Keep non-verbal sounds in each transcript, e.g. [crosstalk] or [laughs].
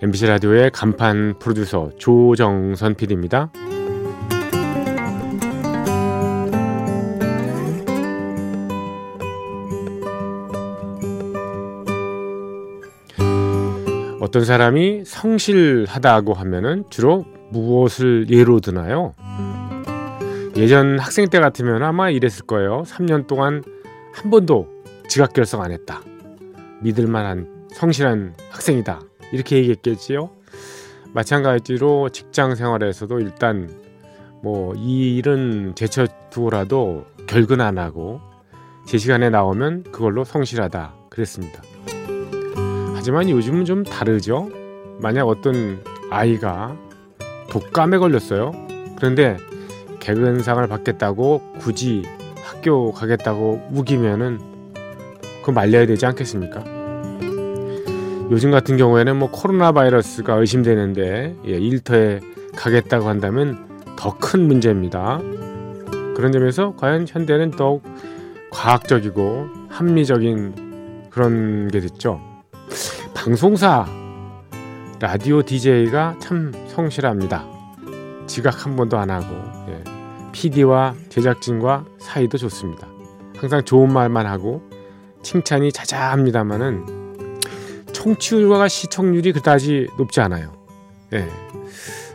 MBC 라디오의 간판 프로듀서 조정선 PD입니다. 어떤 사람이 성실하다고 하면은 주로 무엇을 예로 드나요? 예전 학생 때 같으면 아마 이랬을 거예요. 3년 동안 한 번도 지각 결석 안 했다. 믿을 만한 성실한 학생이다. 이렇게 얘기했겠지요. 마찬가지로 직장 생활에서도 일단 뭐 이 일은 제쳐두고라도 결근 안 하고 제 시간에 나오면 그걸로 성실하다 그랬습니다. 하지만 요즘은 좀 다르죠. 만약 어떤 아이가 독감에 걸렸어요. 그런데 개근상을 받겠다고 굳이 학교 가겠다고 우기면은 그 말려야 되지 않겠습니까? 요즘 같은 경우에는 뭐 코로나 바이러스가 의심되는데 예, 일터에 가겠다고 한다면 더 큰 문제입니다. 그런 점에서 과연 현대는 더욱 과학적이고 합리적인 그런 게 됐죠. 방송사 라디오 DJ가 참 성실합니다. 지각 한 번도 안 하고 예. PD와 제작진과 사이도 좋습니다. 항상 좋은 말만 하고 칭찬이 자자합니다만은 청취율과 시청률이 그다지 높지 않아요. 예.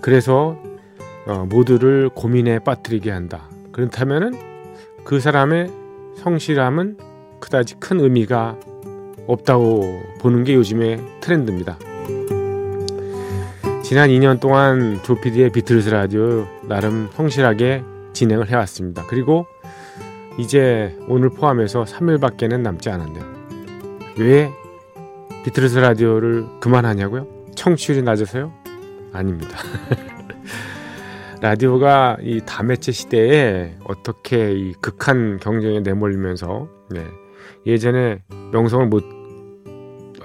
그래서 어, 모두를 고민에 빠뜨리게 한다. 그렇다면은 그 사람의 성실함은 그다지 큰 의미가 없다고 보는 게 요즘의 트렌드입니다. 지난 2년 동안 조피디의 비틀스 라디오 나름 성실하게 진행을 해왔습니다. 그리고 이제 오늘 포함해서 3일밖에는 남지 않았네요. 왜 비틀스 라디오를 그만하냐고요? 청취율이 낮아서요? 아닙니다. [laughs] 라디오가 이 다매체 시대에 어떻게 이 극한 경쟁에 내몰리면서 네. 예전에 명성을 못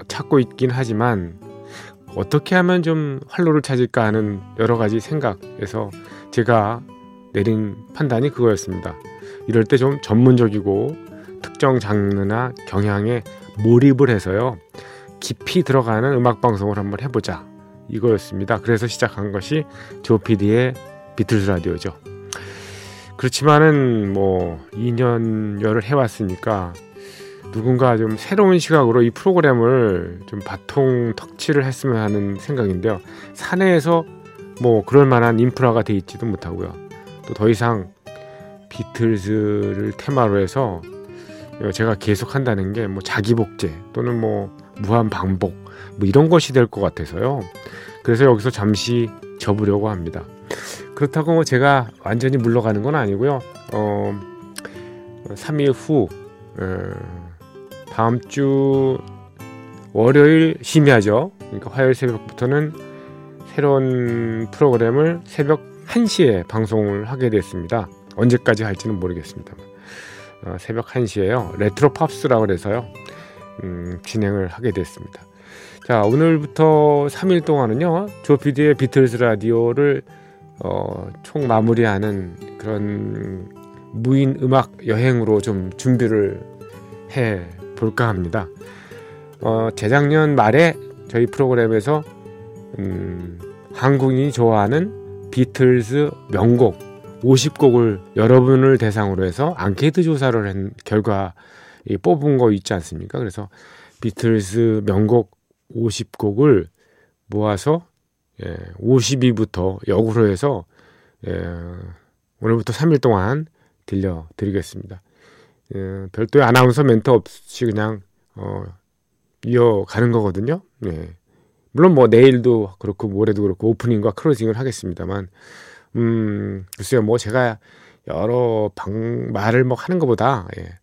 찾고 있긴 하지만 어떻게 하면 좀 활로를 찾을까 하는 여러 가지 생각에서 제가 내린 판단이 그거였습니다. 이럴 때 좀 전문적이고 특정 장르나 경향에 몰입을 해서요. 깊이 들어가는 음악 방송을 한번 해보자. 이거였습니다. 그래서 시작한 것이 조피디의 비틀스 라디오죠. 그렇지만은 뭐 2년여를 해왔으니까 누군가 좀 새로운 시각으로 이 프로그램을 좀 바통 터치를 했으면 하는 생각인데요. 사내에서 뭐 그럴 만한 인프라가 돼 있지도 못하고요. 또 더 이상 비틀즈를 테마로 해서 제가 계속 한다는 게 뭐 자기 복제 또는 뭐 무한 반복 뭐 이런 것이 될 것 같아서요. 그래서 여기서 잠시 접으려고 합니다. 그렇다고 뭐 제가 완전히 물러가는 건 아니고요. 어, 3일 후 어, 다음 주 월요일 심야죠. 그러니까 화요일 새벽부터는 새로운 프로그램을 새벽 1시에 방송을 하게 됐습니다. 언제까지 할지는 모르겠습니다만 어, 새벽 1시에요. 레트로 팝스라고 그래서요. 음, 진행을 하게 됐습니다. 자 오늘부터 3일 동안은요 조피디의 비틀스 라디오를 어, 총 마무리하는 그런 무인 음악 여행으로 좀 준비를 해 볼까 합니다. 어, 재작년 말에 저희 프로그램에서 음, 한국인이 좋아하는 비틀스 명곡 50곡을 여러분을 대상으로 해서 앙케이트 조사를 한 결과 뽑은 거 있지 않습니까? 그래서 비틀스 명곡 50곡을 모아서 예, 50위부터 역으로 해서 예, 오늘부터 3일 동안 들려드리겠습니다. 예, 별도의 아나운서 멘트 없이 그냥 어, 이어가는 거거든요. 예. 물론 뭐 내일도 그렇고 모레도 그렇고 오프닝과 클로징을 하겠습니다만 음 글쎄요 뭐 제가 여러 방 말을 뭐 하는 것보다 예, 예,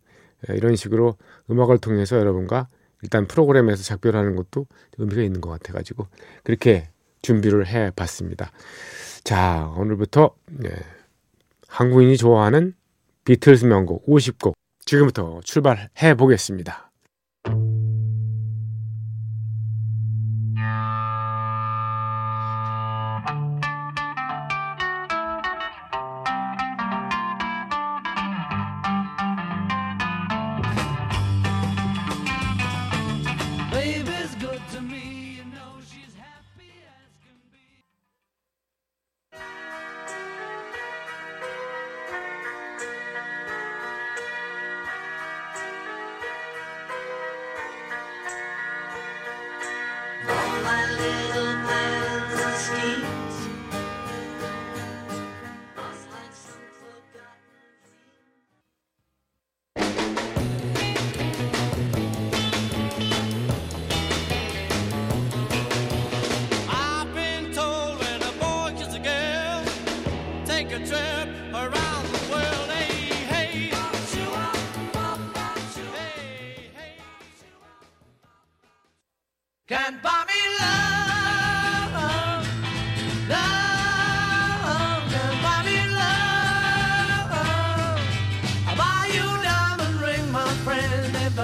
이런 식으로 음악을 통해서 여러분과 일단 프로그램에서 작별하는 것도 의미가 있는 것 같아가지고 그렇게 준비를 해봤습니다. 자, 오늘부터 네, 한국인이 좋아하는 비틀스 명곡 50곡 지금부터 출발해 보겠습니다.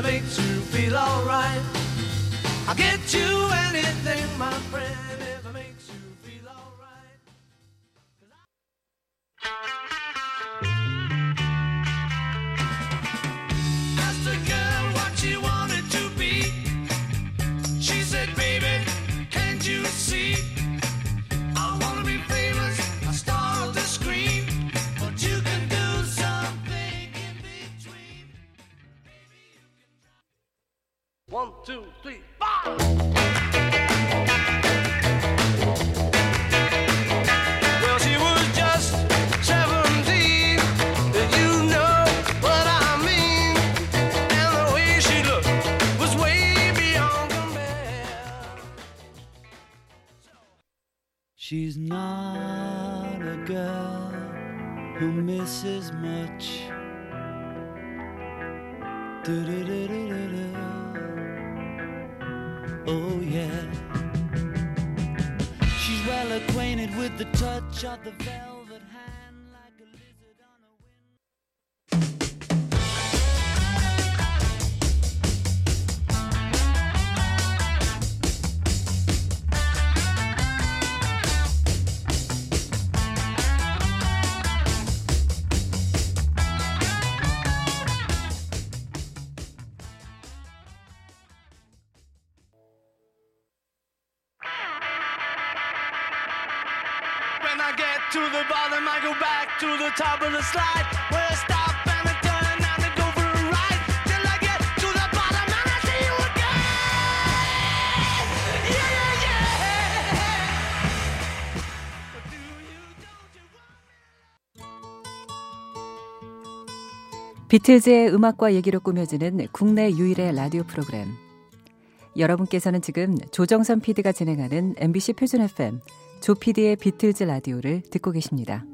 makes you feel alright. I'll get you anything, my friend. She's not a girl who misses much. Oh, yeah. She's well acquainted with the touch of the velvet. To the bottom, I go back to the top of the slide. Where I stop and I turn and I go for a ride. Till I get to the bottom and I see you again. Yeah, yeah, yeah. But do you, don't you 비틀즈의 음악과 얘기로 꾸며지는 국내 유일의 라디오 프로그램. 여러분께서는 지금 조정선 PD가 진행하는 MBC 표준 FM 조피디의 비틀즈 라디오를 듣고 계십니다.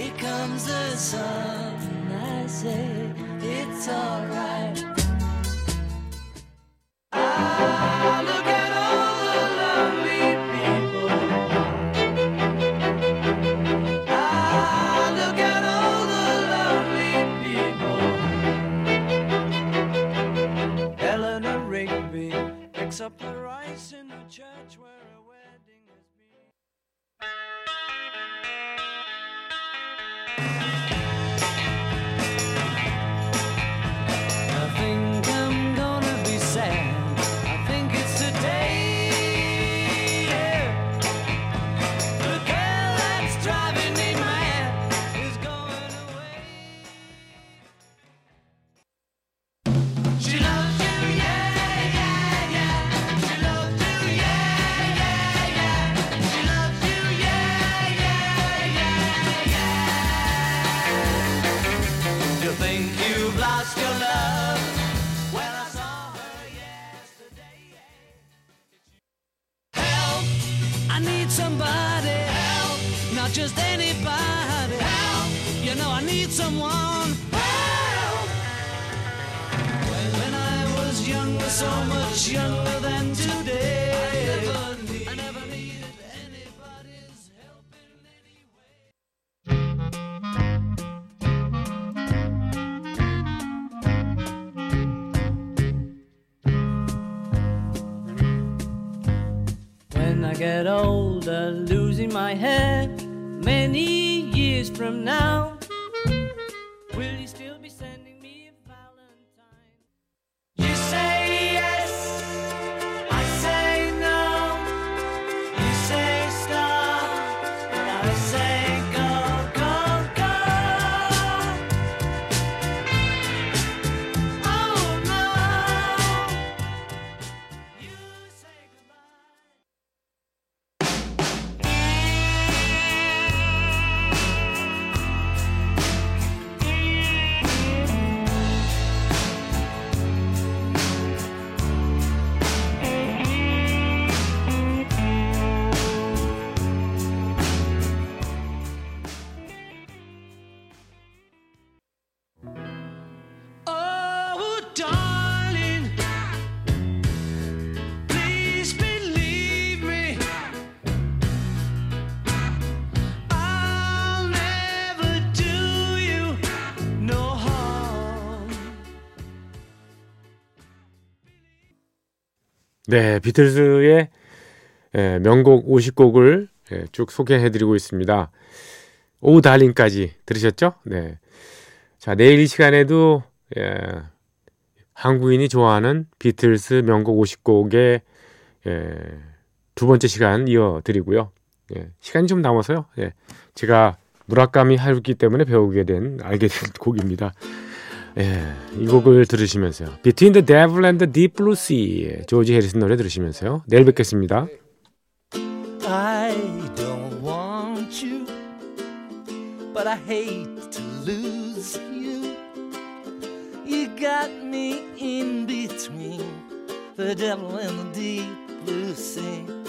Here comes the sun. I say it's alright. So much younger than today. When I get older, losing my hair, many years from now, 네, 비틀즈의 예, 명곡 50곡을 예, 쭉 소개해드리고 있습니다. 오 달링까지 들으셨죠? 네. 자, 내일 이 시간에도 예, 한국인이 좋아하는 비틀스 명곡 50곡의 예, 두 번째 시간 이어드리고요. 예, 시간이 좀 남아서요. 예, 제가 무라카미 하루키 때문에 배우게 된 알게 된 [laughs] 곡입니다. 예, 이 곡을 들으시면서요. Between the Devil and the Deep Blue Sea 조지 해리슨 노래 들으시면서요. 내일 뵙겠습니다. I don't want you, but I hate to lose you. You got me in between the devil and the deep blue sea.